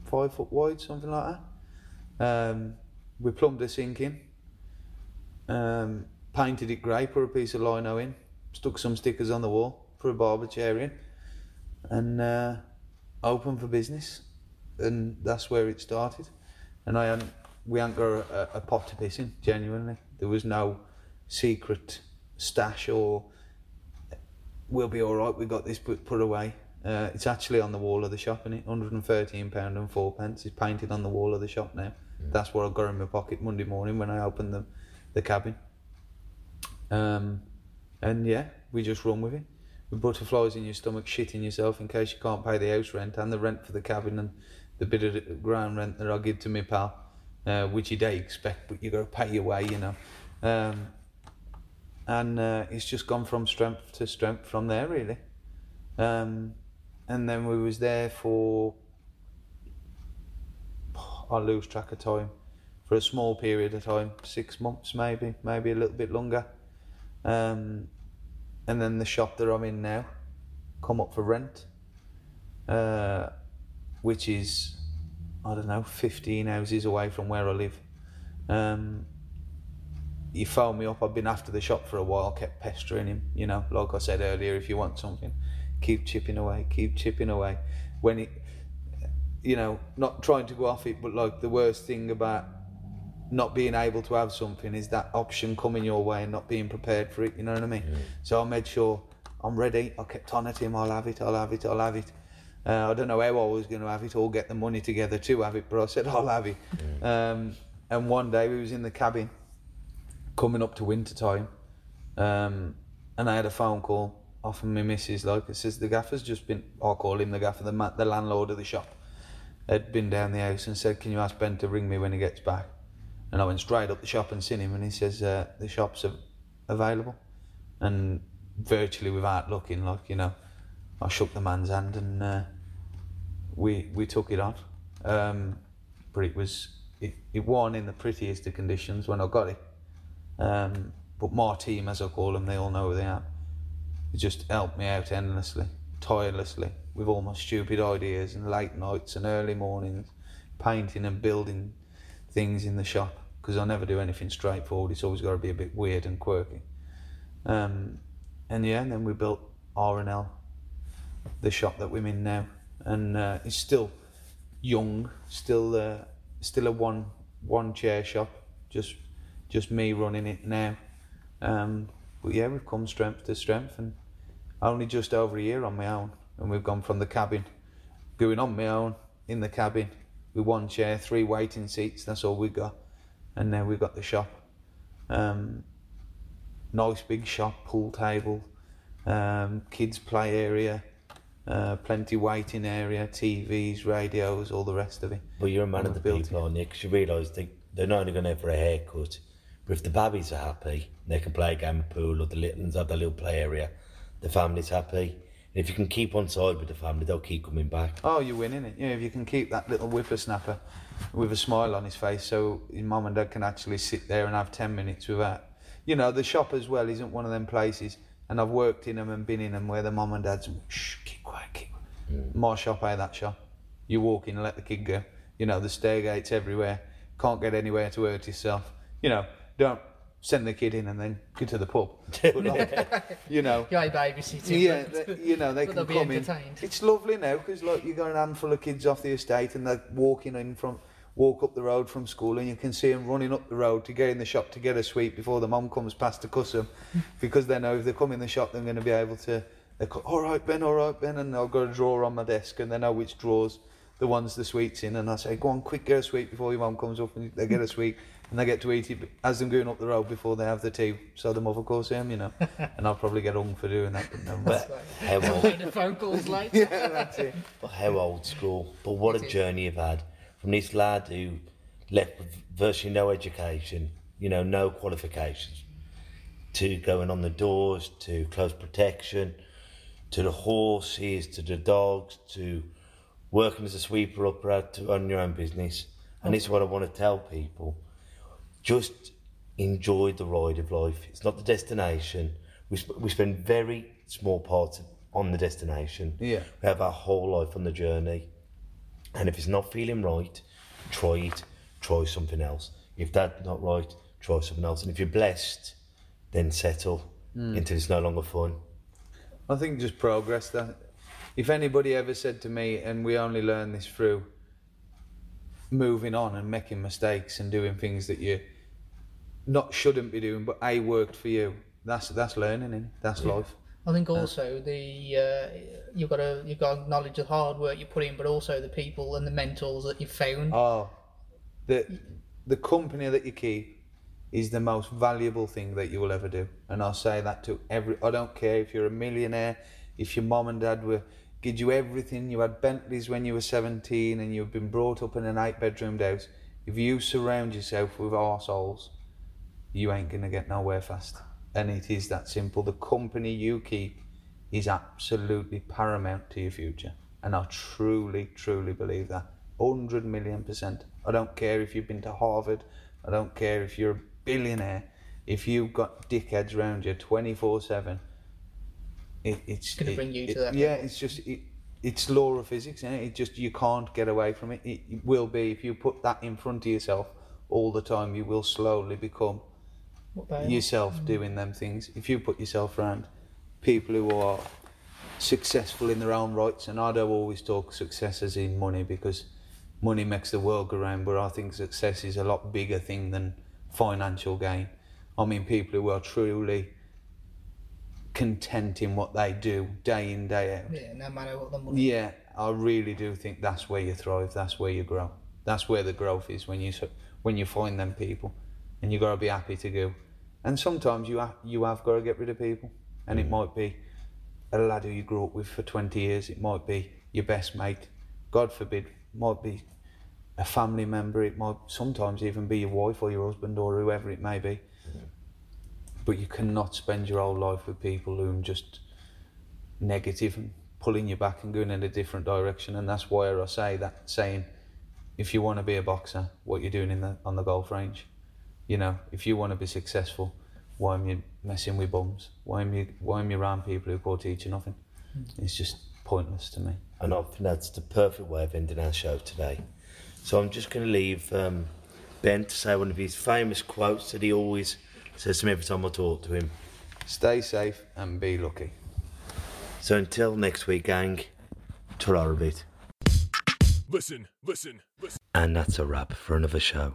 five foot wide, something like that. Um, we plumbed the sink in, um, painted it grey, put a piece of lino in, stuck some stickers on the wall, put a barber chair in, and uh, open for business. And that's where it started. And I hadn't, we hadn't got a, a pot to piss in, genuinely. There was no secret stash or we'll be all right. We got this put, put away. Uh, it's actually on the wall of the shop, and it 113 pound and four pence. It's painted on the wall of the shop now. That's what I got in my pocket Monday morning when I opened the the cabin. Um, and yeah, we just run with it. With butterflies in your stomach, shitting yourself in case you can't pay the house rent and the rent for the cabin and the bit of ground rent that I give to my pal, uh, which you don't expect, but you got to pay your way, you know. Um, and uh, it's just gone from strength to strength from there, really. Um, and then we was there for I lose track of time for a small period of time, six months maybe, maybe a little bit longer. Um, and then the shop that I'm in now come up for rent, uh, which is I don't know, 15 houses away from where I live. Um, he phoned me up. I've been after the shop for a while, kept pestering him. You know, like I said earlier, if you want something, keep chipping away, keep chipping away. When it, you know, not trying to go off it, but like the worst thing about not being able to have something is that option coming your way and not being prepared for it. You know what I mean? So I made sure I'm ready. I kept on at him. I'll have it. I'll have it. I'll have it. Uh, I don't know how I was going to have it or get the money together to have it, but I said I'll have it. Um, and one day we was in the cabin, coming up to winter time, um, and I had a phone call off of my missus. Like it says, the gaffer's just been. I call him the gaffer, the ma- the landlord of the shop, had been down the house and said, "Can you ask Ben to ring me when he gets back?" And I went straight up the shop and seen him, and he says, uh, "The shop's av- available," and virtually without looking, like you know, I shook the man's hand and uh, we we took it on. Um, but it was it, it wasn't in the prettiest of conditions when I got it. Um, but my team, as I call them, they all know who they are. They just helped me out endlessly, tirelessly, with all my stupid ideas and late nights and early mornings, painting and building things in the shop. Because I never do anything straightforward. It's always got to be a bit weird and quirky. Um, and yeah, and then we built R and L, the shop that we're in now, and uh, it's still young, still uh, still a one one chair shop, just just me running it now. Um, but yeah, we've come strength to strength, and only just over a year on my own, and we've gone from the cabin, going on my own in the cabin with one chair, three waiting seats. That's all we got, and now we've got the shop. Um, nice big shop, pool table, um, kids play area, uh, plenty waiting area, TVs, radios, all the rest of it. But you're a man of the people, aren't you? 'Cause you realise they, they're not only going out for a haircut, but if the babbies are happy, they can play a game of pool, or the little ones have their little play area, the family's happy. And if you can keep on side with the family, they'll keep coming back. Oh, you're winning it. Yeah, if you can keep that little whippersnapper with a smile on his face, so his mum and dad can actually sit there and have ten minutes without. You know, the shop as well isn't one of them places, and I've worked in them and been in them where the mum and dad's shh, keep quiet, keep. quiet." Mm. My shop ain't that shop. You walk in and let the kid go. You know, the stair gates everywhere. Can't get anywhere to hurt yourself. You know, don't send the kid in and then go to the pub. But like, you know, Yeah, babysitting. yeah, they, you know they but can come in. entertained. It's lovely now because like you got an handful of kids off the estate and they're walking in from walk up the road from school and you can see them running up the road to get in the shop to get a sweet before the mum comes past to cuss them because they know if they come in the shop they're going to be able to. They go, all right Ben, all right Ben, and I've got a drawer on my desk and they know which drawers the ones the sweets in and I say go on quick get a sweet before your mum comes up and they get a sweet and they get to eat it as they're going up the road before they have the tea. So the mother calls him, you know, and I'll probably get hung for doing that. But no, But how old, Made the phone calls late. yeah, that's it. but how old school. But what It a is. journey you've had from this lad who left with virtually no education, you know, no qualifications, to going on the doors, to close protection, to the horses, to the dogs, to working as a sweeper up to own your own business. And this is what I want to tell people. Just enjoy the ride of life. It's not the destination. We, sp- we spend very small parts on the destination. Yeah. We have our whole life on the journey. And if it's not feeling right, try it. Try something else. If that's not right, try something else. And if you're blessed, then settle hmm. until it's no longer fun. I think just progress. That if anybody ever said to me, and we only learn this through moving on and making mistakes and doing things that you not shouldn't be doing, but I worked for you. That's that's learning, innit? That's life. I think also the uh, you've got to you've got to acknowledge the hard work you put in, but also the people and the mentors that you've found. Oh, the the company that you keep is the most valuable thing that you will ever do, and I'll say that to every. I don't care if you're a millionaire, if your mom and dad were give you everything, you had Bentleys when you were seventeen, and you've been brought up in an eight-bedroomed house. If you surround yourself with arseholes, you ain't gonna get nowhere fast. And it is that simple. The company you keep is absolutely paramount to your future. And I truly, truly believe that. 100 million percent. I don't care if you've been to Harvard. I don't care if you're a billionaire. If you've got dickheads around you 24 7, it, it's gonna it- bring you it- to that Yeah, level. it's just, it, it's law of physics. Isn't it? it just, you can't get away from it. It, it will be, if you put that in front of yourself all the time, you will slowly become Yourself mm. doing them things. If you put yourself around people who are successful in their own rights, and I don't always talk success as in money because money makes the world go round, but I think success is a lot bigger thing than financial gain. I mean, people who are truly content in what they do day in, day out. Yeah, no matter what the money. Yeah, I really do think that's where you thrive. That's where you grow. That's where the growth is when you when you find them people, and you got to be happy to go. And sometimes you have you have got to get rid of people, and it mm. might be a lad who you grew up with for twenty years. It might be your best mate. God forbid, might be a family member. It might sometimes even be your wife or your husband or whoever it may be. Mm-hmm. But you cannot spend your whole life with people who are just negative and pulling you back and going in a different direction. And that's why I say that, saying, if you want to be a boxer, what you're doing in the on the golf range, you know, if you want to be successful, why am you messing with bums? Why am you why am you around people who can't teach you nothing? It's just pointless to me. And I think that's the perfect way of ending our show today. So I'm just going to leave um, Ben to say one of his famous quotes that he always says to me every time I talk to him. Stay safe and be lucky. So until next week, gang, ta a bit. Listen, listen, listen. And that's a wrap for another show.